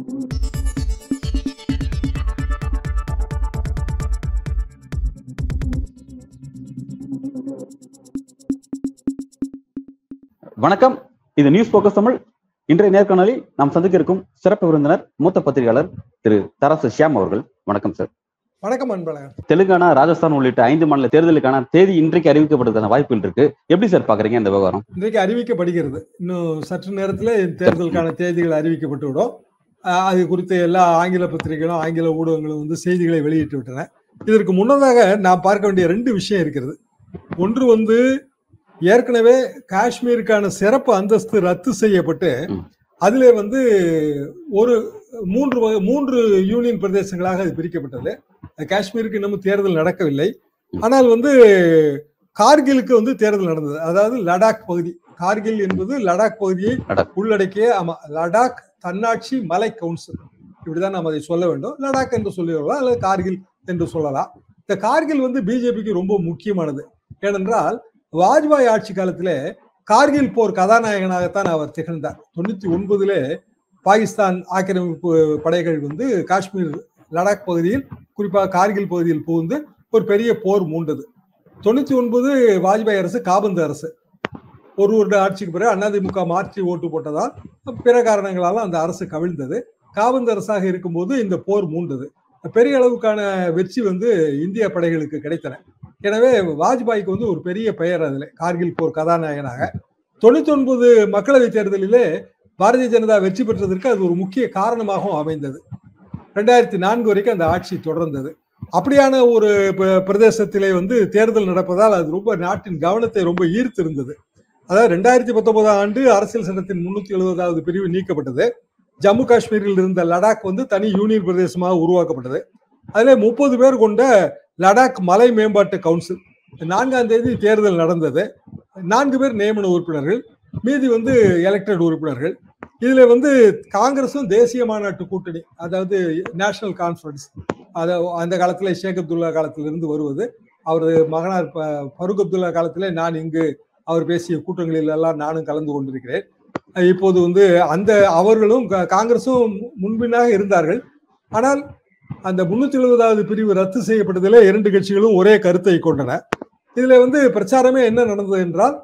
வணக்கம். இது news focus Tamil. இன்றைய நேர்காணலில் நாம் சந்திக்க இருக்கும் சிறப்பு விருந்தினர் மூத்த பத்திரிகையாளர் திரு தரசு ஷியாம் அவர்கள். வணக்கம் சார் வணக்கம் அன்பழகன். தெலுங்கானா ராஜஸ்தான் உள்ளிட்ட ஐந்து மாநில தேர்தலுக்கான தேதி இன்றைக்கு அறிவிக்கப்படுவதற்கான வாய்ப்புகள் இருக்கு எப்படி சார் பாக்குறீங்க இந்த விவகாரம்? இன்றைக்கு அறிவிக்கப்படுகிறது. இன்னும் சற்று நேரத்தில் தேர்தலுக்கான தேதிகள் அறிவிக்கப்பட்டு விடும் அது குறித்து எல்லா ஆங்கில பத்திரிகைகளும் ஆங்கில ஊடகங்களும் வந்து செய்திகளை வெளியிட்டு விட்டன இதற்கு முன்னதாக நான் பார்க்க வேண்டிய ரெண்டு விஷயம் இருக்கிறது ஒன்று வந்து ஏற்கனவே காஷ்மீருக்கான சிறப்பு அந்தஸ்து ரத்து செய்யப்பட்டு. அதிலே வந்து ஒரு மூன்று வகை- மூன்று யூனியன் பிரதேசங்களாக அது பிரிக்கப்பட்டது காஷ்மீருக்கு இன்னமும் தேர்தல் நடக்கவில்லை. ஆனால் வந்து கார்கிலுக்கு வந்து தேர்தல் நடந்தது அதாவது லடாக் பகுதி கார்கில் என்பது லடாக் பகுதியை. உள்ளடக்கிய ஆமா லடாக் தன்னாட்சி மலை கவுன்சில் இப்படிதான் நாம் அதை சொல்ல வேண்டும். லடாக் என்று சொல்லிடலாம் அல்லது கார்கில் என்று சொல்லலாம். இந்த கார்கில் வந்து பிஜேபிக்கு ரொம்ப முக்கியமானது. ஏனென்றால் வாஜ்பாய் ஆட்சி காலத்திலே கார்கில் போர் கதாநாயகனாகத்தான் அவர் திகழ்ந்தார். தொண்ணூத்தி ஒன்பதிலே பாகிஸ்தான் ஆக்கிரமிப்பு படைகள் வந்து காஷ்மீர் லடாக் பகுதியில் குறிப்பாக கார்கில் பகுதியில் புகுந்து ஒரு பெரிய போர் மூண்டது. தொண்ணூத்தி ஒன்பது வாஜ்பாய் அரசு காபந்து அரசு. ஒரு வருட ஆட்சிக்கு பிறகு அதிமுக மாற்றி ஓட்டு போட்டதால் பிற காரணங்களால அந்த அரசு கவிழ்ந்தது. காபந்து அரசாக இருக்கும்போது இந்த போர் மூண்டது. பெரிய அளவுக்கான வெற்றி வந்து இந்திய படைகளுக்கு கிடைத்தன. எனவே வாஜ்பாய்க்கு வந்து ஒரு பெரிய பெயர் அதில் கார்கில் போர் கதாநாயகனாக. தொண்ணூத்தி ஒன்பது மக்களவை தேர்தலிலே பாரதிய ஜனதா வெற்றி பெற்றதற்கு அது ஒரு முக்கிய காரணமாகவும் அமைந்தது. ரெண்டாயிரத்தி நான்கு வரைக்கும் அந்த ஆட்சி தொடர்ந்தது. அப்படியான ஒரு ப- பிரதேசத்திலே வந்து தேர்தல் நடப்பதால் அது ரொம்ப நாட்டின் கவனத்தை ரொம்ப ஈர்த்திருந்தது. அதாவது ரெண்டாயிரத்தி பத்தொன்பதாம் ஆண்டு அரசியல் சட்டத்தின் முன்னூத்தி எழுபதாவது பிரிவு நீக்கப்பட்டது. ஜம்மு காஷ்மீரில் இருந்த லடாக் வந்து தனி யூனியன் பிரதேசமாக உருவாக்கப்பட்டது. அதில் முப்பது பேர் கொண்ட லடாக் மலை மேம்பாட்டு கவுன்சில். நான்காம் தேதி தேர்தல் நடந்தது. நான்கு பேர் நியமன உறுப்பினர்கள் மீதி வந்து எலெக்டட் உறுப்பினர்கள். இதுல வந்து காங்கிரஸும் தேசிய மாநாட்டு கூட்டணி அதாவது நேஷனல் கான்ஃபரன்ஸ் அத அந்த காலத்துல ஷேக் அப்துல்லா காலத்திலிருந்து வருவது. அவரது மகனார் ப- அப்துல்லா காலத்திலே நான் இங்கு அவர் பேசிய கூட்டங்களில் எல்லாம் நானும் கலந்து கொண்டிருக்கிறேன். இப்போது வந்து அந்த அவர்களும் காங்கிரஸும் முன்பின்னாக இருந்தார்கள். ஆனால் அந்த முன்னூத்தி எழுபதாவது பிரிவு ரத்து செய்யப்பட்டதில் இரண்டு கட்சிகளும் ஒரே கருத்தை கொண்டன. இதுல வந்து பிரச்சாரமே என்ன நடந்தது என்றால்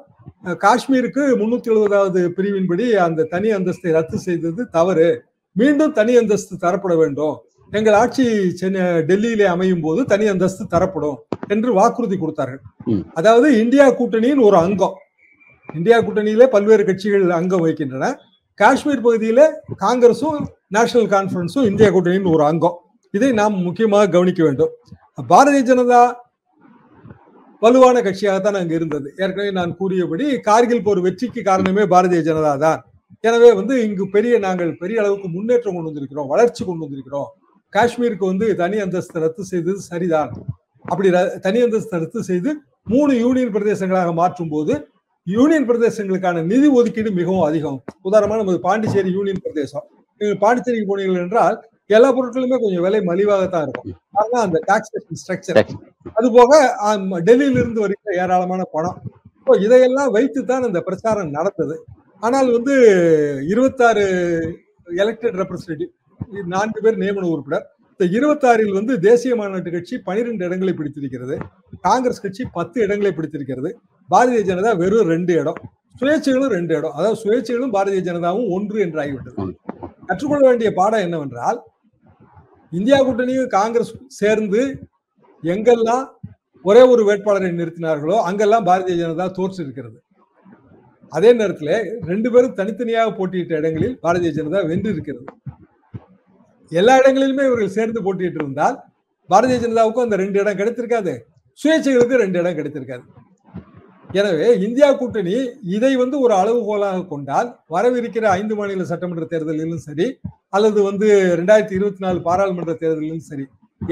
காஷ்மீருக்கு முன்னூத்தி எழுபதாவது பிரிவின்படி அந்த தனி அந்தஸ்தை ரத்து செய்தது தவறு. மீண்டும் தனி அந்தஸ்து தரப்பட வேண்டும். எங்கள் ஆட்சி சென்னை டெல்லியிலே அமையும் போது தனி அந்தஸ்து தரப்படும் என்று வாக்குறுதி கொடுத்தார்கள். அதாவது இந்தியா கூட்டணியின் ஒரு அங்கம். இந்தியா கூட்டணியிலே பல்வேறு கட்சிகள் அங்கம் வகிக்கின்றன. காஷ்மீர் பகுதியில காங்கிரஸும் நேஷனல் கான்ஃபரன்ஸும் இந்தியா கூட்டணியின் ஒரு அங்கம். இதை நாம் முக்கியமாக கவனிக்க வேண்டும். பாரதிய ஜனதா வலுவான கட்சியாகத்தான் அங்கு இருந்தது. ஏற்கனவே நான் கூறியபடி கார்கில் போர் வெற்றிக்கு காரணமே பாரதிய ஜனதா தான் எனவே வந்து இங்கு பெரிய நாங்கள் பெரிய அளவுக்கு முன்னேற்றம் கொண்டு வந்திருக்கிறோம் வளர்ச்சி கொண்டு வந்திருக்கிறோம். காஷ்மீருக்கு வந்து தனி அந்தஸ்து ரத்து செய்தது சரிதான். அப்படி ர- தனி அந்தஸ்து ரத்து செய்து மூணு யூனியன் பிரதேசங்களாக மாற்றும் போது யூனியன் பிரதேசங்களுக்கான நிதி ஒதுக்கீடு மிகவும் அதிகம். உதாரணமாக நமது பாண்டிச்சேரி யூனியன் பிரதேசம். நீங்கள் பாண்டிச்சேரிக்கு போனீர்கள் என்றால் எல்லா பொருட்களுமே கொஞ்சம் விலை மலிவாகத்தான் இருக்கும். அதுதான் அந்த டாக்ஸேஷன் ஸ்ட்ரக்சர் அது போக டெல்லியிலிருந்து இருந்து வருகிற ஏராளமான பணம். இப்போ இதையெல்லாம் வைத்து தான் இந்த பிரச்சாரம் நடந்தது. ஆனால் வந்து இருபத்தாறு எலெக்டட் ரெப்ரஸன்டேட்டிவ் நான்கு பேர் நியமன உறுப்பினர். இந்த இருபத்தாறில் வந்து தேசிய மாநாட்டு கட்சி பனிரெண்டு இடங்களை பிடித்திருக்கிறது. காங்கிரஸ் கட்சி பத்து இடங்களை பிடித்திருக்கிறது. பாரதிய ஜனதா வெறும் ரெண்டு இடம். சுயேட்சைகளும் ரெண்டு இடம். அதாவது சுயேட்சைகளும் பாரதிய ஜனதாவும் ஒன்று என்று ஆகிவிட்டது கற்றுக்கொள்ள வேண்டிய பாடம் என்னவென்றால் இந்தியா கூட்டணியும் காங்கிரஸ் சேர்ந்து எங்கெல்லாம் ஒரே ஒரு வேட்பாளரை நிறுத்தினார்களோ அங்கெல்லாம் பாரதிய ஜனதா தோற்று இருக்கிறது அதே நேரத்தில் ரெண்டு பேரும் தனித்தனியாக போட்டியிட்ட இடங்களில் பாரதிய ஜனதா வென்று இருக்கிறது எல்லா இடங்களிலுமே இவர்கள் சேர்ந்து போட்டிட்டு இருந்தால் பாரதிய ஜனதாவுக்கும் அந்த ரெண்டு இடம் கிடைத்திருக்காது. சுயேட்சைகளுக்கு ரெண்டு இடம் கிடைத்திருக்காது. எனவே இந்தியா கூட்டணி இதை வந்து ஒரு அளவுகோலாக கொண்டால் வரவிருக்கிற ஐந்து மாநில சட்டமன்ற தேர்தலிலும் சரி அல்லது வந்து ரெண்டாயிரத்தி இருபத்தி நாலு பாராளுமன்ற தேர்தலிலும் சரி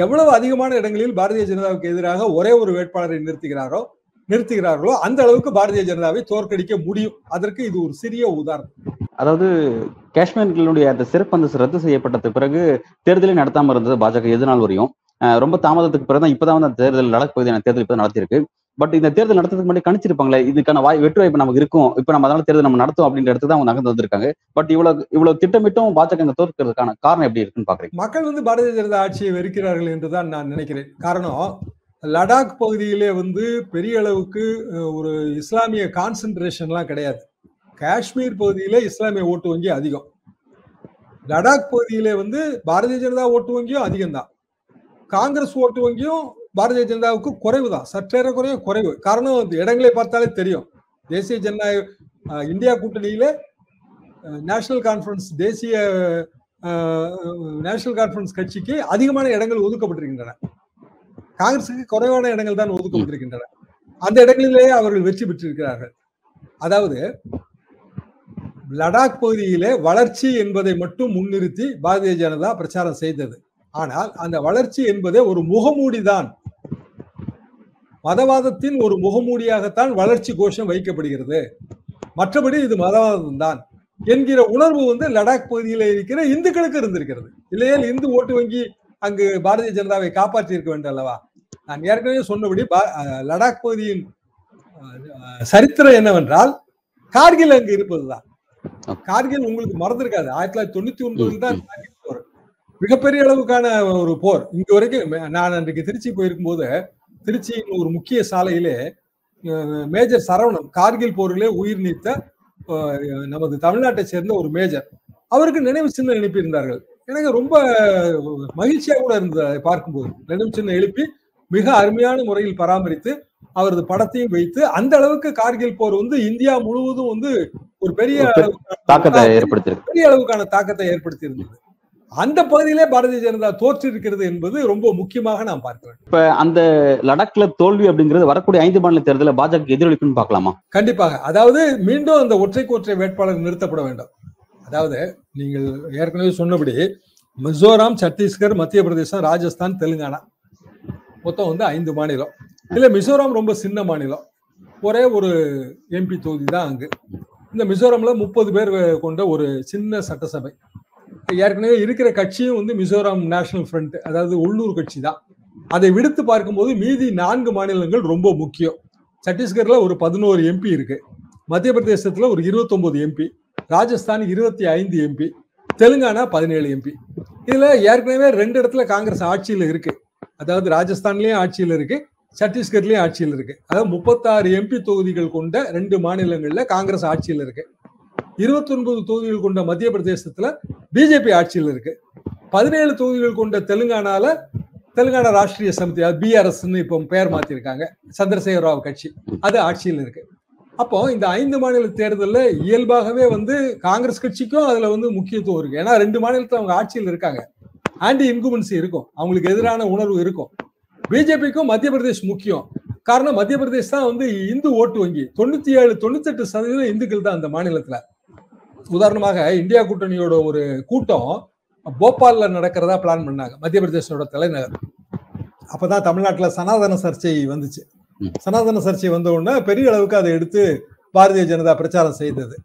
எவ்வளவு அதிகமான இடங்களில் பாரதிய ஜனதாவுக்கு எதிராக ஒரே ஒரு வேட்பாளரை நிறுத்துகிறாரோ நிறுத்துகிறார்களோ அந்த அளவுக்கு பாரதிய ஜனதாவை தோற்கடிக்க முடியும். அதற்கு இது ஒரு சிறிய உதாரணம். அதாவது காஷ்மீர்களுடைய அந்த சிறப்பு அந்தஸ்து ரத்து செய்யப்பட்டது பிறகு தேர்தலே நடத்தாம இருந்தது பாஜக எது நாள் வரையும். அஹ் ரொம்ப தாமதத்துக்கு பிறகு தான் இப்பதான் வந்து அந்த தேர்தல் லடாக் பகுதியான தேர்தல் இப்பதான் நடத்திருக்கு பட் இந்த தேர்தல் நடத்துறதுக்கு முன்னாடி கணிச்சிருப்பாங்களே இதுக்கான வாய் வெற்றி வாய்ப்பு நமக்கு இருக்கும். இப்ப நம்ம அதனால தேர்தல் நம்ம நடத்தும் அப்படின்ற இடத்துக்கு தான் அவங்க நகர்ந்து வந்திருக்காங்க. பட் இவ்வளவு இவ்வளவு திட்டமிட்டும் பாஜக இந்த தோற்கிறதுக்கான காரணம் எப்படி இருக்குன்னு பாக்குறேன் மக்கள் வந்து பாரதிய ஜனதா ஆட்சியை வெறுக்கிறார்கள் என்றுதான் நான் நினைக்கிறேன். காரணம் லடாக் பகுதியிலே வந்து பெரிய அளவுக்கு ஒரு இஸ்லாமிய கான்சென்ட்ரேஷன்லாம் கிடையாது. காஷ்மீர் பகுதியிலே இஸ்லாமிய ஓட்டு வங்கி அதிகம். லடாக் பகுதியிலே வந்து பாரதிய ஜனதா ஓட்டு வங்கியும் அதிகம்தான். காங்கிரஸ் ஓட்டு வங்கியும் பாரதிய ஜனதாவுக்கு குறைவு தான் சற்றேற குறைய குறைவு. காரணம் வந்து இடங்களை பார்த்தாலே தெரியும். தேசிய ஜனநாயக இந்தியா கூட்டணியில நேஷனல் கான்ஃபரன்ஸ் தேசிய நேஷனல் கான்ஃபரன்ஸ் கட்சிக்கு அதிகமான இடங்கள் ஒதுக்கப்பட்டிருக்கின்றன. காங்கிரசுக்கு குறைவான இடங்கள் தான் ஒதுக்கப்பட்டிருக்கின்றன. அந்த இடங்களிலேயே அவர்கள் வெற்றி பெற்றிருக்கிறார்கள். அதாவது லடாக் பகுதியிலே வளர்ச்சி என்பதை மட்டும் முன்னிறுத்தி பாரதிய ஜனதா பிரச்சாரம் செய்தது. ஆனால் அந்த வளர்ச்சி என்பதே ஒரு முகமூடிதான். மதவாதத்தின் ஒரு முகமூடியாகத்தான் வளர்ச்சி கோஷம் வைக்கப்படுகிறது. மற்றபடி இது மதவாதம் தான் என்கிற உணர்வு வந்து லடாக் பகுதியில் இருக்கிற இந்துக்களுக்கு இருந்திருக்கிறது. இல்லையேல் இந்து ஓட்டு வங்கி அங்கு பாரதிய ஜனதாவை காப்பாற்றி இருக்க வேண்டும் அல்லவா? நான் ஏற்கனவே சொன்னபடி லடாக் பகுதியின் சரித்திரம் என்னவென்றால் கார்கில் அங்கு இருப்பதுதான். கார்கில் உங்களுக்கு மறந்திருக்காது. ஆயிரத்தி தொள்ளாயிரத்தி தொண்ணூத்தி ஒன்பதுல தான் போர். மிகப்பெரிய அளவுக்கான ஒரு போர். இங்க வரைக்கும் நான் அன்றைக்கு திருச்சி போயிருக்கும் போது திருச்சியின் ஒரு முக்கிய சாலையிலே மேஜர் சரவணன் கார்கில் போரிலே உயிர் நீத்த நமது தமிழ்நாட்டை சேர்ந்த ஒரு மேஜர். அவருக்கு நினைவு சின்னம் எழுப்பியிருந்தார்கள். எனக்கு ரொம்ப மகிழ்ச்சியா கூட இருந்தது பார்க்கும்போது. நினைவு சின்னம் எழுப்பி மிக அருமையான முறையில் பராமரித்து அவரது படத்தையும் வைத்து அந்த அளவுக்கு கார்கில் போர் வந்து இந்தியா முழுவதும் வந்து ஒரு பெரிய தாக்கத்தை ஏற்படுத்தியிருக்கு. பெரிய அளவுக்கான தாக்கத்தை ஏற்படுத்தி இருந்தது அந்த பகுதியிலே பாரதிய ஜனதா தோற்று இருக்கிறது என்பது ரொம்ப முக்கியமாக நாம் பார்க்க வேண்டும். இப்ப அந்த லடாக்ல தோல்வி அப்படிங்கிறது வரக்கூடிய ஐந்து மாநில தேர்தலில் பாஜக எதிரொலிக்குன்னு பார்க்கலாமா? கண்டிப்பாக. அதாவது மீண்டும் அந்த ஒற்றை வேட்பாளர் நிறுத்தப்பட வேண்டும். அதாவது நீங்கள் ஏற்கனவே சொன்னபடி மிசோராம் சத்தீஸ்கர் மத்திய பிரதேசம் ராஜஸ்தான் தெலுங்கானா மொத்தம் வந்து ஐந்து மாநிலம். இல்லை மிசோரம் ரொம்ப சின்ன மாநிலம். ஒரே ஒரு எம்பி தொகுதி தான் அங்கு. இந்த மிசோரம்ல முப்பது பேர் கொண்ட ஒரு சின்ன சட்டசபை. ஏற்கனவே இருக்கிற கட்சியும் வந்து மிசோரம் நேஷனல் ஃப்ரண்ட் அதாவது உள்ளூர் கட்சி தான். அதை விடுத்து பார்க்கும்போது மீதி நான்கு மாநிலங்கள் ரொம்ப முக்கியம். சத்தீஸ்கர்ல ஒரு பதினோரு எம்பி இருக்கு. மத்திய பிரதேசத்துல ஒரு 29 எம்பி ராஜஸ்தான் இருபத்தி ஐந்து எம்பி தெலுங்கானா பதினேழு எம்பி இதுல ஏற்கனவே ரெண்டு இடத்துல காங்கிரஸ் ஆட்சியில இருக்கு. அதாவது ராஜஸ்தான்லயும் ஆட்சியில் இருக்கு சத்தீஸ்கர்லயும் ஆட்சியில் இருக்கு. அதாவது முப்பத்தாறு எம்பி தொகுதிகள் கொண்ட ரெண்டு மாநிலங்கள்ல காங்கிரஸ் ஆட்சியில் இருக்கு. இருபத்தி ஒன்பது தொகுதிகள் கொண்ட மத்திய பிரதேசத்துல பிஜேபி ஆட்சியில் இருக்கு. பதினேழு தொகுதிகள் கொண்ட தெலுங்கானால தெலுங்கானா ராஷ்டிரிய சமிதி பிஆர்எஸ்ன்னு இப்போ பெயர் மாத்திருக்காங்க சந்திரசேகர ராவ் கட்சி அது ஆட்சியில் இருக்கு. அப்போ இந்த ஐந்து மாநில தேர்தலில் இயல்பாகவே வந்து காங்கிரஸ் கட்சிக்கும் அதுல வந்து முக்கியத்துவம் இருக்கு. ஏன்னா ரெண்டு மாநிலத்தில் அவங்க ஆட்சியில் இருக்காங்க. ஆன்டி இன்குமென்சி இருக்கும். அவங்களுக்கு எதிரான உணர்வு இருக்கும். பிஜேபிக்கும் மத்திய பிரதேஷ் முக்கியம். காரணம் மத்திய பிரதேஷ் தான் வந்து இந்து ஓட்டு வங்கி. தொண்ணூத்தி ஏழு தொண்ணூத்தெட்டு சதவீதம் இந்துக்கள் தான் அந்த மாநிலத்துல. உதாரணமாக இந்தியா கூட்டணியோட ஒரு கூட்டம் போபால்ல நடக்கிறதா பிளான் பண்ணாங்க. மத்திய பிரதேசோட தலைநகர். அப்பதான் தமிழ்நாட்டுல சனாதன சர்ச்சை வந்துச்சு. சனாதன சர்ச்சை வந்த உடனே பெரிய அளவுக்கு அதை எடுத்து பாரதிய ஜனதா பிரச்சாரம் செய்தது.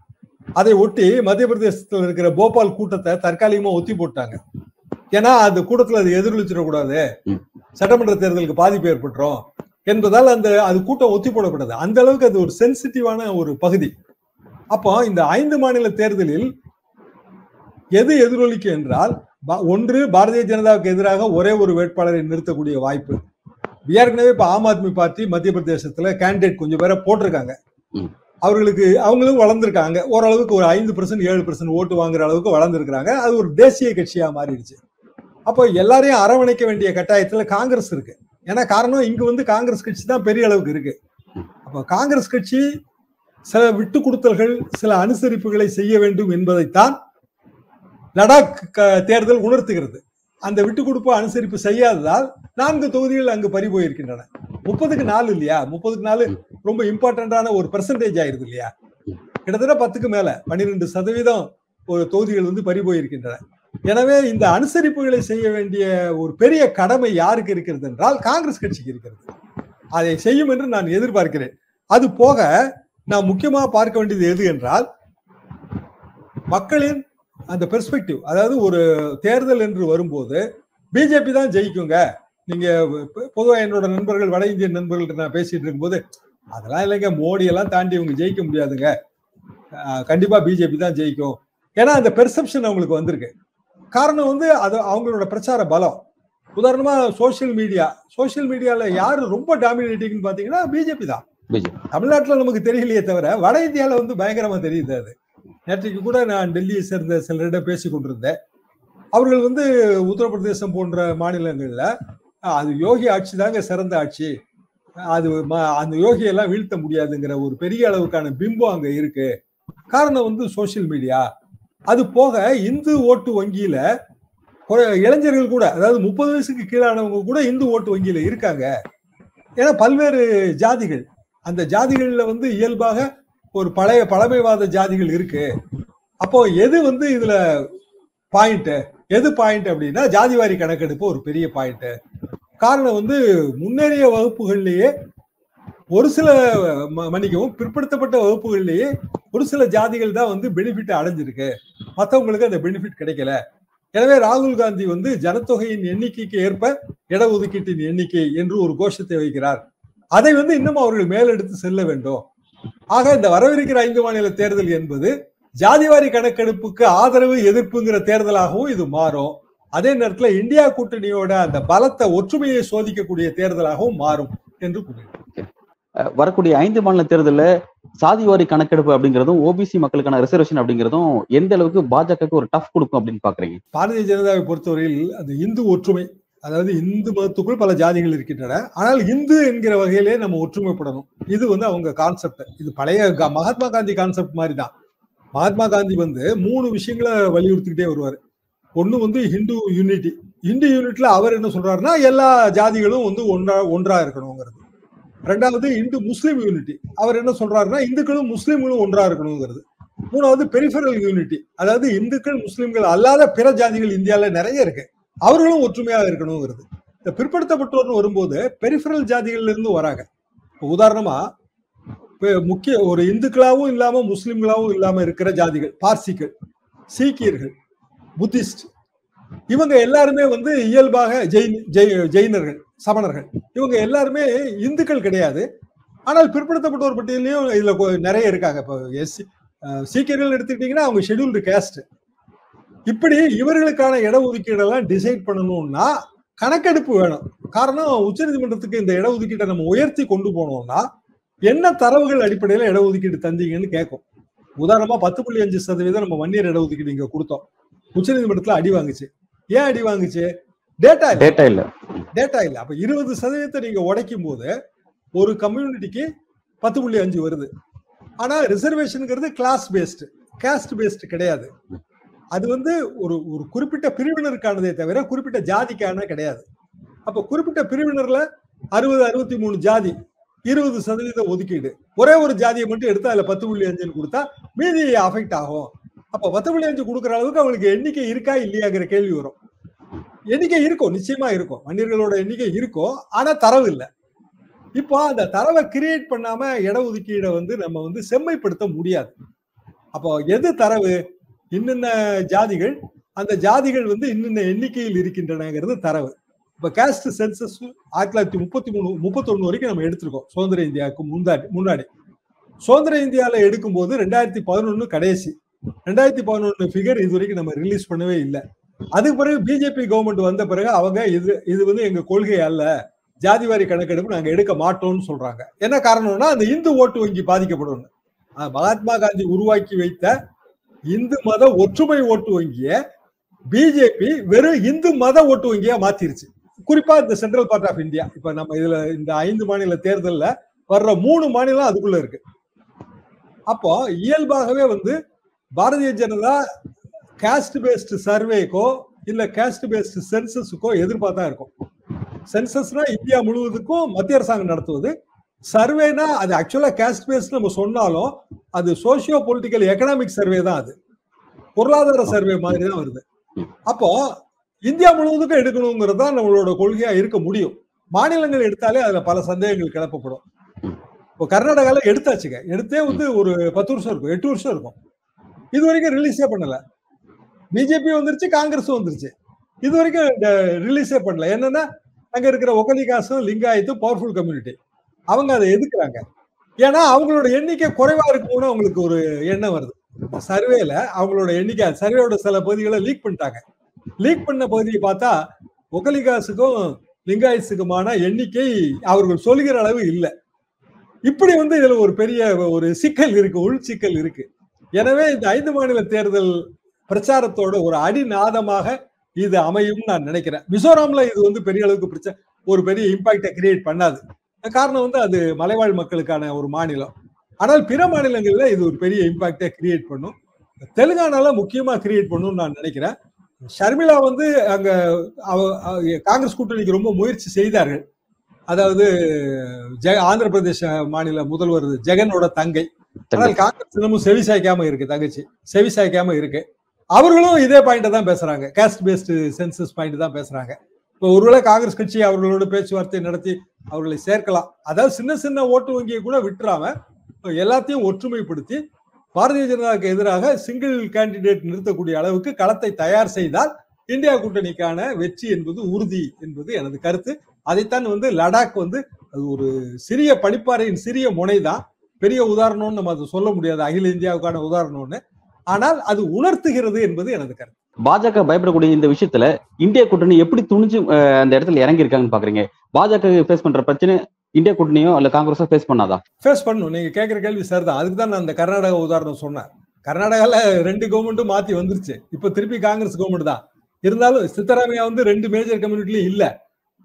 அதை ஒட்டி மத்திய பிரதேசத்தில் இருக்கிற போபால் கூட்டத்தை தற்காலிகமா ஒத்தி போட்டாங்க. ஏன்னா அந்த கூட்டத்துல அது எதிரொலிச்சிடக்கூடாது. சட்டமன்ற தேர்தலுக்கு பாதிப்பு ஏற்பட்டுரும் என்பதால் அந்த அது கூட்டம் ஒத்தி போடப்பட்டது. அந்த அளவுக்கு அது ஒரு சென்சிட்டிவான ஒரு பகுதி. அப்போ இந்த ஐந்து மாநில தேர்தலில் எது எதிரொலிக்கும் என்றால் ஒன்று பாரதிய ஜனதாவுக்கு எதிராக ஒரே ஒரு வேட்பாளரை நிறுத்தக்கூடிய வாய்ப்பு. ஏற்கனவே இப்ப ஆம் ஆத்மி பார்ட்டி மத்திய பிரதேசத்துல கேண்டிடேட் கொஞ்சம் பேரை போட்டிருக்காங்க. அவர்களுக்கு அவங்களும் வளர்ந்துருக்காங்க. ஓரளவுக்கு ஒரு ஐந்து பர்சன்ட் ஏழு பர்சன்ட் ஓட்டு வாங்குற அளவுக்கு வளர்ந்துருக்காங்க அது ஒரு தேசிய கட்சியா மாறிடுச்சு. அப்போ எல்லாரையும் அரவணைக்க வேண்டிய கட்டாயத்துல காங்கிரஸ் இருக்கு. ஏன்னா காரணம் இங்க வந்து காங்கிரஸ் கட்சி தான் பெரிய அளவுக்கு இருக்கு. அப்போ காங்கிரஸ் கட்சி சில விட்டு கொடுத்தல்கள் சில அனுசரிப்புகளை செய்ய வேண்டும் என்பதைத்தான் லடாக் க- தேர்தல் உணர்த்துகிறது. அந்த விட்டு கொடுப்பு அனுசரிப்பு செய்யாததால் நான்கு தொகுதிகள் அங்கு பறி போயிருக்கின்றன. முப்பதுக்கு நாலு இல்லையா? முப்பதுக்கு நாலு ரொம்ப இம்பார்ட்டன்டான ஒரு பெர்சன்டேஜ் ஆயிருது இல்லையா? கிட்டத்தட்ட பத்துக்கு மேல பன்னிரெண்டு சதவீதம் ஒரு தொகுதிகள் வந்து பறி போயிருக்கின்றன. எனவே இந்த அனுசரிப்புகளை செய்ய வேண்டிய ஒரு பெரிய கடமை யாருக்கு இருக்கிறது என்றால் காங்கிரஸ் கட்சிக்கு இருக்கிறது. அதை செய்யும் என்று நான் எதிர்பார்க்கிறேன். அது போக நான் முக்கியமாக பார்க்க வேண்டியது எது என்றால் மக்களின் அந்த பெர்ஸ்பெக்டிவ் அதாவது ஒரு தேர்தல் என்று வரும்போது பிஜேபி தான் ஜெயிக்குங்க. நீங்க பொதுவா என்னோட நண்பர்கள் வட இந்திய நண்பர்கள்ட்ட நான் பேசிட்டு இருக்கும்போது அதெல்லாம் இல்லைங்க மோடி எல்லாம் தாண்டி இவங்க ஜெயிக்க முடியாதுங்க. கண்டிப்பா பிஜேபி தான் ஜெயிக்கும். ஏன்னா அந்த பெர்செப்ஷன் அவங்களுக்கு வந்திருக்கு. காரணம் வந்து அது அவங்களோட பிரச்சார பலம். உதாரணமா சோஷியல் மீடியா சோஷியல் மீடியால யாரு ரொம்ப டாமினேட்டிங்னு பாத்தீங்கன்னா பிஜேபி தான். தமிழ்நாட்டுல நமக்கு தெரியலையே தவிர வட இந்தியால வந்து பயங்கரமா தெரியுது அது. நேற்றைக்கு கூட நான் டெல்லியை சேர்ந்த சிலரிடம் பேசி கொண்டிருந்தேன். அவர்கள் வந்து உத்தரப்பிரதேசம் போன்ற மாநிலங்கள்ல அது யோகி ஆட்சி தாங்க சிறந்த ஆட்சி. அது அந்த யோகியெல்லாம் வீழ்த்த முடியாதுங்கிற ஒரு பெரிய அளவுக்கான பிம்பம் அங்க இருக்கு. காரணம் வந்து சோஷியல் மீடியா அது போக இந்து ஓட்டு வங்கியில ஒரு இளைஞர்கள் கூட அதாவது முப்பது வயசுக்கு கீழானவங்க கூட இந்து ஓட்டு வங்கியில இருக்காங்க. ஏன்னா பல்வேறு ஜாதிகள் அந்த ஜாதிகள்ல வந்து இயல்பாக ஒரு பழைய பழமைவாத ஜாதிகள் இருக்கு. அப்போ எது வந்து இதுல பாயிண்ட் எது பாயிண்ட் அப்படின்னா ஜாதிவாரி கணக்கெடுப்பு ஒரு பெரிய பாயிண்ட் காரணம் வந்து முன்னேறிய வகுப்புகள்லேயே ஒரு சில மன்னிக்கவும் பிற்படுத்தப்பட்ட வகுப்புகள்லேயே ஒரு சில ஜாதிகள் தான் வந்து பெனிஃபிட் அடைஞ்சிருக்கு. மற்றவங்களுக்கு அந்த பெனிஃபிட் கிடைக்கல. எனவே ராகுல் காந்தி வந்து ஜனத்தொகையின் எண்ணிக்கைக்கு ஏற்ப இடஒதுக்கீட்டின் எண்ணிக்கை என்று ஒரு கோஷத்தை வைக்கிறார். அதை வந்து இன்னும் அவர்கள் மேலெடுத்து செல்ல வேண்டும். ஆக இந்த வரவிருக்கிற ஐந்து மாநில தேர்தல் என்பது ஜாதிவாரி கணக்கெடுப்புக்கு ஆதரவு எதிர்ப்புங்கிற தேர்தலாகவும் இது மாறும். அதே நேரத்துல இந்தியா கூட்டணியோட அந்த பலத்த ஒற்றுமையை சோதிக்கக்கூடிய தேர்தலாகவும் மாறும் என்று கூறினார் வரக்கூடிய ஐந்து மாநில தேர்தலில் சாதிவாரி கணக்கெடுப்பு அப்படிங்கிறதும் ஓபிசி மக்களுக்கான ரிசர்வேஷன் அப்படிங்கிறதும் எந்த அளவுக்கு பாஜகவுக்கு ஒரு டஃப் கொடுக்கும் அப்படின்னு பாக்குறீங்க? பாரதிய ஜனதாவை பொறுத்தவரையில் அந்த இந்து ஒற்றுமை அதாவது இந்து மதத்துக்குள் பல ஜாதிகள் இருக்கின்றன. ஆனால் இந்து என்கிற வகையிலே நம்ம ஒற்றுமைப்படணும். இது வந்து அவங்க கான்செப்ட் இது பழைய மகாத்மா காந்தி கான்செப்ட் மாதிரி தான் மகாத்மா காந்தி வந்து மூணு விஷயங்களை வலியுறுத்திக்கிட்டே வருவார். ஒண்ணு வந்து ஹிந்து யூனிட்டி இந்து யூனிட்ல அவர் என்ன சொல்றாருன்னா எல்லா ஜாதிகளும் வந்து ஒன்றா ஒன்றா இருக்கணுங்கிறது. ரெண்டாவது இந்து முஸ்லீம் யூனிட்டி. அவர் என்ன சொல்றாருன்னா இந்துக்களும் முஸ்லீம்களும் ஒன்றா இருக்கணுங்கிறது. மூணாவது பெரிஃபரல் யூனிட்டி அதாவது இந்துக்கள் முஸ்லீம்கள் அல்லாத பிற ஜாதிகள் இந்தியாவில் நிறைய இருக்கு. அவர்களும் ஒற்றுமையாக இருக்கணுங்கிறது. இந்த பிற்படுத்தப்பட்டோர்னு வரும்போது பெரிஃபரல் ஜாதிகள்ல இருந்து வராங்க. இப்போ உதாரணமா முக்கிய ஒரு இந்துக்களாகவும் இல்லாம முஸ்லீம்களாகவும் இல்லாம இருக்கிற ஜாதிகள் பார்சிகள் சீக்கியர்கள் புத்திஸ்ட் இவங்க எல்லாருமே வந்து இயல்பாக ஜெயின் ஜெய் ஜெயினர்கள் சமணர்கள். இவங்க எல்லாருமே இந்துக்கள் கிடையாது. ஆனால் பிற்படுத்தப்பட்டோர் பட்டியலையும் இதுல நிறைய இருக்காங்க. இப்போ எஸ்சி சீக்கியர்கள் எடுத்துக்கிட்டீங்கன்னா அவங்க ஷெட்யூல்டு கேஸ்ட் இப்படி இவர்களுக்கான இடஒதுக்கீடு எல்லாம் டிசைட் பண்ணணும்னா கணக்கெடுப்பு வேணும். காரணம் உச்சநீதிமன்றத்துக்கு இந்த இடஒதுக்கீட்டை நம்ம உயர்த்தி கொண்டு போனோம்னா என்ன தரவுகள் அடிப்படையில் இடஒதுக்கீடு தந்தீங்கன்னு கேட்கும். உதாரணமா பத்து புள்ளி அஞ்சு சதவீதம் நம்ம வன்னியர் இடஒதுக்கீடு இங்க கொடுத்தோம். உச்சநீதிமன்றத்துல அடி வாங்குச்சு. ஏன் அடி வாங்குச்சு? டேட்டா டேட்டா இல்ல. டேட்டா இல்ல. அப்ப இருபது சதவீதத்தை நீங்க உடைக்கும் போது ஒரு கம்யூனிட்டிக்கு பத்து புள்ளி அஞ்சு வருது. ஆனா ரிசர்வேஷனுங்கிறது கிளாஸ் பேஸ்டு காஸ்ட் பேஸ்டு கிடையாது. அது வந்து ஒரு ஒரு குறிப்பிட்ட பிரிவினருக்கானதே தவிர குறிப்பிட்ட ஜாதிக்கான கிடையாது. அப்ப குறிப்பிட்ட பிரிவினர்ல அறுபது அறுபத்தி மூணு ஜாதி இருபது சதவீத ஒதுக்கீடு. ஒரே ஒரு ஜாதியை மட்டும் எடுத்து அதுல பத்து புள்ளி அஞ்சுன்னு கொடுத்தா மீதி அஃபெக்ட் ஆகும். அப்ப பத்து புள்ளி அஞ்சு கொடுக்குற அளவுக்கு அவங்களுக்கு எண்ணிக்கை இருக்கா இல்லையாங்கிற கேள்வி வரும். எண்ணிக்கை இருக்கும் நிச்சயமா இருக்கும் வன்னியர்களோட எண்ணிக்கை இருக்கும் ஆனா தரவு இல்லை. இப்போ அந்த தரவை கிரியேட் பண்ணாம இடஒதுக்கீடை வந்து நம்ம வந்து செம்மைப்படுத்த முடியாது. அப்போ எது தரவு? இன்னென்ன ஜாதிகள்? அந்த ஜாதிகள் வந்து இன்னென்ன எண்ணிக்கையில் இருக்கின்றனங்கிறது தரவு. இப்ப கேஸ்ட் சென்சஸ் ஆயிரத்தி தொள்ளாயிரத்தி முப்பத்தி மூணு முப்பத்தொன்னு வரைக்கும் நம்ம எடுத்திருக்கோம். சுதந்திர இந்தியாவுக்கு முன்னாடி முன்னாடி. சுதந்திர இந்தியாவில் எடுக்கும்போது ரெண்டாயிரத்தி பதினொன்று கடைசி. ரெண்டாயிரத்தி பதினொன்னு ஃபிகர் இது வரைக்கும் நம்ம ரிலீஸ் பண்ணவே இல்லை. அதுக்கு பிறகு பிஜேபி கவர்மெண்ட் வந்த பிறகு அவங்க இது இது வந்து எங்க கொள்கை அல்ல. ஜாதிவாரி கணக்கெடுப்பு நாங்க எடுக்க மாட்டோம்னு சொல்றாங்க. என்ன காரணம்னா அந்த இந்து ஓட்டு வங்கி பாதிக்கப்படும். மகாத்மா காந்தி உருவாக்கி வைத்த இந்து மத ஒற்றுமை ஓட்டு வங்கிய பிஜேபி வெறும் இந்து மத ஓட்டு வங்கியா மாத்திருச்சு. குறிப்பா இந்த சென்ட்ரல் பார்ட் ஆஃப் இந்தியா இப்ப நம்ம இதுல இந்த ஐந்து மாநில தேர்தல்ல வர்ற மூணு மாநிலம் அதுக்குள்ள இருக்கு. அப்போ இயல்பாகவே வந்து பாரதிய ஜனதா கேஸ்ட் பேஸ்டு சர்வேக்கோ இல்ல கேஸ்ட் பேஸ்டு சென்சஸுக்கோ எதிர்பார்த்தா இருக்கும். சென்சஸ்னா இந்தியா முழுவதுக்கும் மத்திய அரசாங்கம் நடத்துவது. சர்வேனா அது ஆக்சுவலா கேஸ்ட் பேஸ்ட் நம்ம சொன்னாலும் அது சோசியோ பொலிட்டிக்கல் எக்கனாமிக் சர்வே தான் அது. பொருளாதார சர்வே மாதிரி தான் வருது. அப்போ இந்தியா முழுவதுக்கும் எடுக்கணுங்கிறது தான் நம்மளோட கொள்கையா இருக்க முடியும். மாநிலங்கள் எடுத்தாலே அதுல பல சந்தேகங்கள் கிளப்பப்படும். இப்போ கர்நாடகால எடுத்தாச்சுங்க. எடுத்தே வந்து ஒரு பத்து வருஷம் இருக்கும். எட்டு வருஷம் இருக்கும். இது வரைக்கும் ரிலீஸே பண்ணல பிஜேபி வந்துருச்சு காங்கிரஸும் வந்துருச்சு. இது வரைக்கும் ரிலீஸே பண்ணல. என்னன்னா அங்க இருக்கிற ஒகலிகாசும் லிங்காயத்தும் பவர்ஃபுல் கம்யூனிட்டி அவங்க அதை எதுக்குறாங்க? ஏன்னா அவங்களோட எண்ணிக்கை குறைவா இருக்கும்னு அவங்களுக்கு ஒரு எண்ணம் வருது. சர்வேல அவங்களோட எண்ணிக்கை சர்வேயோட சில பகுதிகளை லீக் பண்ணிட்டாங்க. லீக் பண்ண பகுதியை பார்த்தா ஒகலிகாசுக்கும் லிங்காயத்துக்குமான எண்ணிக்கை அவர்கள் சொல்கிற அளவு இல்லை. இப்படி வந்து இதுல ஒரு பெரிய ஒரு சிக்கல் இருக்கு உள் சிக்கல் இருக்கு. எனவே இந்த ஐந்து மாநில தேர்தல் பிரச்சாரத்தோட ஒரு அடிநாதமாக இது அமையும் நான் நினைக்கிறேன். மிசோராம்ல இது வந்து பெரிய அளவுக்கு பிரச்சனை ஒரு பெரிய இம்பாக்டை கிரியேட் பண்ணாது. காரணம் வந்து அது மலைவாழ் மக்களுக்கான ஒரு மாநிலம். ஆனால் பிற மாநிலங்களில் இது ஒரு பெரிய இம்பாக்டை கிரியேட் பண்ணும். தெலுங்கானால முக்கியமா கிரியேட் பண்ணும்னு நான் நினைக்கிறேன். ஷர்மிளா வந்து அங்க காங்கிரஸ் கூட்டணிக்கு ரொம்ப முயற்சி செய்தார்கள். அதாவது ஜெ ஆந்திர பிரதேச மாநில முதல்வர் ஜெகனோட தங்கை. காங்கிரஸ் இன்னமும் செவி சாய்க்காம இருக்கு தங்கச்சி. செவி சாய்க்காம இருக்கு. அவர்களும் இதே பாயிண்ட தான் பேசுறாங்க. காஸ்ட் பேஸ்டு சென்சஸ் பாயிண்ட் தான் பேசுறாங்க. இப்போ ஒருவேளை காங்கிரஸ் கட்சி அவர்களோட பேச்சுவார்த்தை நடத்தி அவர்களை சேர்க்கலாம். அதாவது சின்ன சின்ன ஓட்டு வங்கியை கூட விட்டுறாம எல்லாத்தையும் ஒற்றுமைப்படுத்தி பாரதிய ஜனதாவுக்கு எதிராக சிங்கிள் கேண்டிடேட் நிறுத்தக்கூடிய அளவுக்கு களத்தை தயார் செய்தால் இந்தியா கூட்டணிக்கான வெற்றி என்பது உறுதி என்பது எனது கருத்து. அதைத்தான் வந்து லடாக் வந்து அது ஒரு சிறிய பனிப்பாறையின் சிறிய முனை தான் பெரிய உதாரணம்னு நம்ம அதை சொல்ல முடியாது. அகில இந்தியாவுக்கான உதாரணம்னு. ஆனால் அது உணர்த்துகிறது என்பது எனது கருத்து. பாஜக பயப்படக்கூடிய இந்த விஷயத்துல இந்தியா கூட்டணி எப்படி துணிஞ்சு அந்த இடத்துல இறங்கி இருக்காங்கன்னு பாக்குறீங்க? பாஜக ஃபேஸ் பண்ற பிரச்சனை இந்தியா கூட்டணியோ இல்ல காங்கிரஸோ ஃபேஸ் பண்ணாதா? ஃபேஸ் பண்ணும் நீங்க கேட்கிற கேள்வி சார் தான் அதுக்கு தான் நான் அந்த கர்நாடகா உதாரணம் சொன்னேன். கர்நாடகால ரெண்டு கவர்மெண்ட்டும் மாத்தி வந்துருச்சு. இப்ப திருப்பி காங்கிரஸ் கவர்மெண்ட் தான். இருந்தாலும் சித்தராமையா வந்து ரெண்டு மேஜர் கம்யூனிட்டிலயும் இல்ல.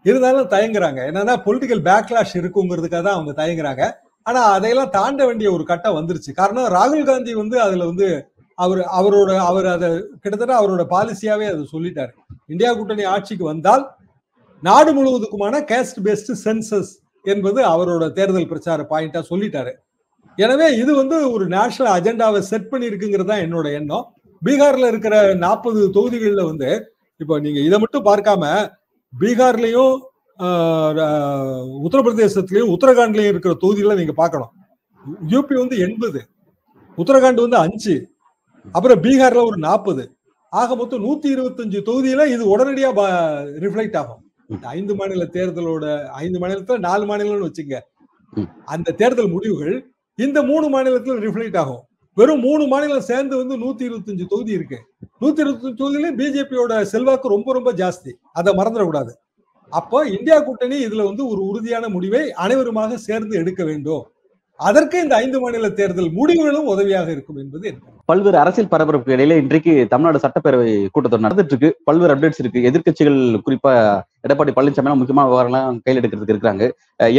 இருந்தாலும் தயங்குறாங்க. என்னன்னா பொலிட்டிக்கல் பேக்லாஷ் இருக்குங்கிறதுக்காக தான் அவங்க தயங்குறாங்க. ஆனா அதையெல்லாம் தாண்ட வேண்டிய ஒரு கட்டம் வந்துருச்சு. காரணம் ராகுல் காந்தி வந்து அதுல வந்து அவர் அவரோட அவர் அதை கிட்டத்தட்ட அவரோட பாலிசியாவே அதை சொல்லிட்டாரு. இந்தியா கூட்டணி ஆட்சிக்கு வந்தால் நாடு முழுவதுக்குமான கேஸ்ட் பேஸ்ட் சென்சஸ் என்பது அவரோட தேர்தல் பிரச்சார பாயிண்டா சொல்லிட்டாரு. எனவே இது வந்து ஒரு நேஷனல் அஜெண்டாவை செட் பண்ணியிருக்குங்கிறது தான் என்னோட எண்ணம். பீகார்ல இருக்கிற நாற்பது தொகுதிகளில் வந்து இப்போ நீங்க இதை மட்டும் பார்க்காம பீகார்லயும் உத்தரப்பிரதேசத்திலையும் உத்தரகாண்ட்லயும் இருக்கிற தொகுதிகளை நீங்க பார்க்கணும். யூபி வந்து எண்பது உத்தரகாண்ட் வந்து அஞ்சு அப்புறம் பீகார்ல ஒரு நாற்பது ஆக மொத்தம் நூத்தி இருபத்தஞ்சு தொகுதியில இது உடனடியா ரிஃப்ளெக்ட் ஆகும். ஐந்து மாநில தேர்தலோட ஐந்து மாநிலத்துல நாலு மாநிலம்னு வச்சுங்க. அந்த தேர்தல் முடிவுகள் இந்த மூணு மாநிலத்துல ரிஃப்ளெக்ட் ஆகும். வெறும் மூணு மாநிலம் சேர்ந்து வந்து நூத்தி இருபத்தஞ்சு தொகுதி இருக்கு. நூத்தி இருபத்தஞ்சு தொகுதியிலும் பிஜேபியோட செல்வாக்கு ரொம்ப ரொம்ப ஜாஸ்தி. அதை மறந்துடக்கூடாது. அப்போ இந்தியா கூட்டணி இதுல வந்து ஒரு உறுதியான முடிவை அனைவருமாக சேர்ந்து எடுக்க வேண்டும். அதற்கு இந்த ஐந்து மாநில தேர்தல் முடிவுகளும் உதவியாக இருக்கும் என்பது பல்வேறு அரசியல் பரபரப்புக்கு இடையில இன்றைக்கு தமிழ்நாடு சட்டப்பேரவை கூட்டத்தொடர் நடந்துட்டு இருக்கு பல்வேறு அப்டேட்ஸ் இருக்கு. எதிர்கட்சிகள் குறிப்பா எடப்பாடி பழனிசாமி முக்கியமான விவகாரம்லாம் கையில் எடுக்கிறதுக்கு இருக்காங்க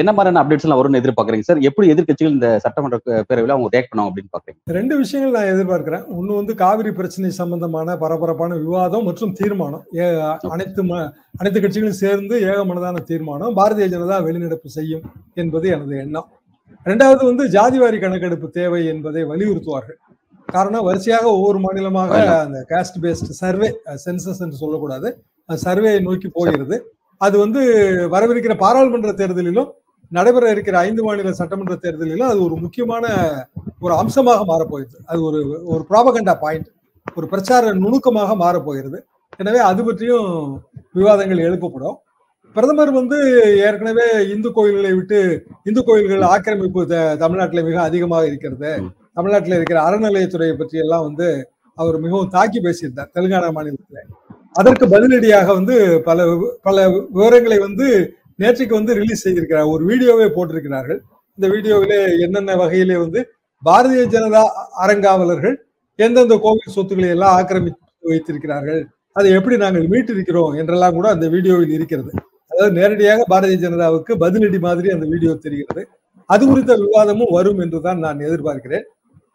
என்ன மாதிரியான அப்டேட்ஸ் எல்லாம் வரும்னு எதிர்பார்க்கறீங்க சார்? எப்படி எதிர்கட்சிகள் இந்த சட்டமன்ற பேரவையில் அவங்க ரியாக்ட் பண்ணுவாங்க அப்படின்னு பாக்குறீங்க? ரெண்டு விஷயங்கள் நான் எதிர்பார்க்கிறேன். ஒன்னு வந்து காவிரி பிரச்சனை சம்பந்தமான பரபரப்பான விவாதம் மற்றும் தீர்மானம். அனைத்து அனைத்து கட்சிகளும் சேர்ந்து ஏகமனதான தீர்மானம். பாரதிய ஜனதா வெளிநடப்பு செய்யும் என்பது எனது எண்ணம். ரெண்டாவது வந்து ஜாதிவாரி கணக்கெடுப்பு தேவை என்பதை வலியுறுத்துவார்கள். காரணம் வரிசையாக ஒவ்வொரு மாநிலமாக அந்த காஸ்ட் பேஸ்ட் சர்வே சென்சஸ் என்று சொல்லக்கூடாது. சர்வே நோக்கி போகிறது. அது வந்து வரவிருக்கிற பாராளுமன்ற தேர்தலிலும் நடைபெற இருக்கிற ஐந்து மாநில சட்டமன்ற தேர்தலிலும் அது ஒரு முக்கியமான ஒரு அம்சமாக மாறப்போகிறது. அது ஒரு ஒரு ப்ராபகண்டா பாயிண்ட் ஒரு பிரச்சார நுணுக்கமாக மாறப்போகிறது. எனவே அது பற்றியும் விவாதங்கள் எழுப்பப்படும். பிரதமர் வந்து ஏற்கனவே இந்து கோயில்களை விட்டு இந்து கோயில்கள் ஆக்கிரமிப்பு தமிழ்நாட்டில் மிக அதிகமாக இருக்கிறது. தமிழ்நாட்டில் இருக்கிற அறநிலையத்துறையை பற்றி எல்லாம் வந்து அவர் மிகவும் தாக்கி பேசியிருந்தார் தெலுங்கானா மாநிலத்தில். அதற்கு பதிலடியாக வந்து பல பல விவரங்களை வந்து நேற்றுக்கு வந்து ரிலீஸ் செய்திருக்கிறார். ஒரு வீடியோவே போட்டிருக்கிறார்கள். இந்த வீடியோவிலே என்னென்ன வகையிலே வந்து பாரதிய ஜனதா அறங்காவலர்கள் எந்தெந்த கோவில் சொத்துக்களை எல்லாம் ஆக்கிரமித்து வைத்திருக்கிறார்கள் அதை எப்படி நாங்கள் மீட்டிருக்கிறோம் என்றெல்லாம் கூட அந்த வீடியோவில் இருக்கிறது. அதாவது நேரடியாக பாரதிய ஜனதாவுக்கு பதிலடி மாதிரி அந்த வீடியோ தெரிகிறது. அது குறித்த விவாதமும் வரும் என்றுதான் நான் எதிர்பார்க்கிறேன்.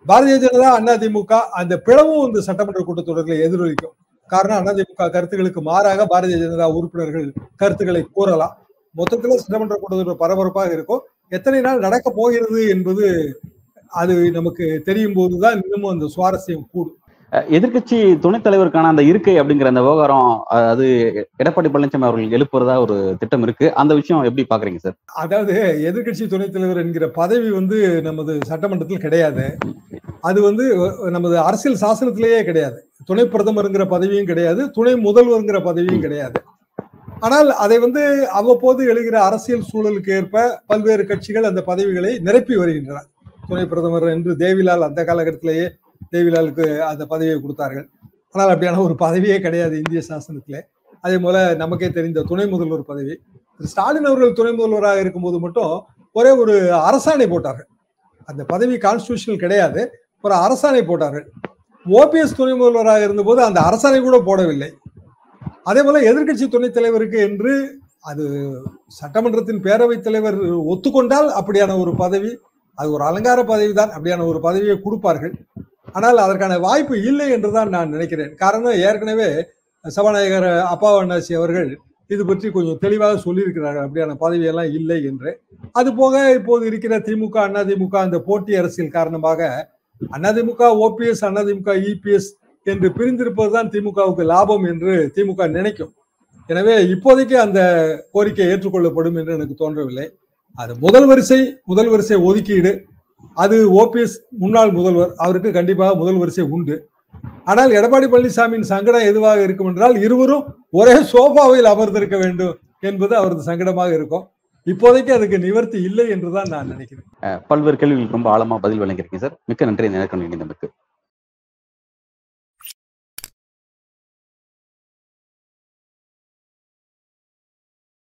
பாரதிய ஜனதா அதிமுக அந்த பிளவும் இந்த சட்டமன்ற கூட்டத்தொடரில் எதிரொலிக்கும். காரணம் அதிமுக கருத்துக்களுக்கு மாறாக பாரதிய ஜனதா உறுப்பினர்கள் கருத்துக்களை கூறலாம். மொத்தத்துல சட்டமன்ற கூட்டத்தொடர் பரபரப்பாக இருக்கும். எத்தனை நாள் நடக்க போகிறது என்பது அது நமக்கு தெரியும் போதுதான் இன்னமும் அந்த சுவாரஸ்யம் கூடும். எதிர்கட்சி துணைத் தலைவருக்கான அந்த இருக்கை அப்படிங்கிற அந்த விவகாரம் அது எடப்பாடி பழனிசாமி அவர்கள் எழுப்புறதா ஒரு திட்டம் இருக்கு. அந்த விஷயம் எப்படி பாக்குறீங்க சார்? அதாவது எதிர்கட்சி துணைத் தலைவர் என்கிற பதவி வந்து நமது சட்டமன்றத்தில் கிடையாது. அது வந்து நமது அரசியல் சாசனத்திலேயே கிடையாது. துணை பிரதமருங்கிற பதவியும் கிடையாது துணை முதல்வருங்கிற பதவியும் கிடையாது. ஆனால் அதை வந்து அவ்வப்போது எழுகிற அரசியல் சூழலுக்கு ஏற்ப பல்வேறு கட்சிகள் அந்த பதவிகளை நிரப்பி வருகின்றன. துணை பிரதமர் என்று தேவிலால் அந்த காலகட்டத்திலேயே தேவிலாலுக்கு அந்த பதவியை கொடுத்தார்கள். ஆனால் அப்படியான ஒரு பதவியே கிடையாது இந்திய சாசனத்தில். அதே போல நமக்கே தெரிந்த துணை முதல்வர் பதவி. ஸ்டாலின் அவர்கள் துணை முதல்வராக இருக்கும்போது மட்டும் ஒரே ஒரு அரசாணை போட்டார்கள். அந்த பதவி கான்ஸ்டியூஷனல் கிடையாது. ஒரு அரசாணை போட்டார்கள். ஓபிஎஸ் துணை முதல்வராக இருந்தபோது அந்த அரசாணை கூட போடவில்லை. அதே போல எதிர்கட்சி துணைத் தலைவருக்கு என்று அது சட்டமன்றத்தின் பேரவைத் தலைவர் ஒத்துக்கொண்டால் அப்படியான ஒரு பதவி அது ஒரு அலங்கார பதவி தான் அப்படியான ஒரு பதவியை கொடுப்பார்கள். ஆனால் அதற்கான வாய்ப்பு இல்லை என்றுதான் நான் நினைக்கிறேன். காரணம் ஏற்கனவே சபாநாயகர் அப்பாவண்ணாசி அவர்கள் இது பற்றி கொஞ்சம் தெளிவாக சொல்லியிருக்கிறார்கள். அப்படியான பதவியெல்லாம் இல்லை என்று. அது போக இப்போது இருக்கிற திமுக அதிமுக அந்த போட்டி அரசியல் காரணமாக அதிமுக ஓபிஎஸ் அதிமுக இபிஎஸ் என்று பிரிந்திருப்பது தான் திமுகவுக்கு லாபம் என்று திமுக நினைக்கும். எனவே இப்போதைக்கு அந்த கோரிக்கை ஏற்றுக்கொள்ளப்படும் என்று எனக்கு தோன்றவில்லை. அது முதல் வரிசை முதல் வரிசை ஒதுக்கீடு. அது ஓபிஎஸ் முன்னாள் முதல்வர் அவருக்கு கண்டிப்பாக முதல் வரிசை உண்டு. ஆனால் எடப்பாடி பழனிசாமியின் சங்கடம் எதுவாக இருக்கும் என்றால் இருவரும் ஒரே சோபாவில் அமர்ந்திருக்க வேண்டும் என்பது அவரது சங்கடமாக இருக்கும். இப்போதைக்கு அதுக்கு நிவர்த்தி இல்லை என்றுதான் நான் நினைக்கிறேன். பல்வேறு கேள்விகளுக்கு ரொம்ப ஆழமா பதில் வழங்கியிருக்கேன் சார். மிக்க நன்றி இந்த இணைந்தமைக்கு.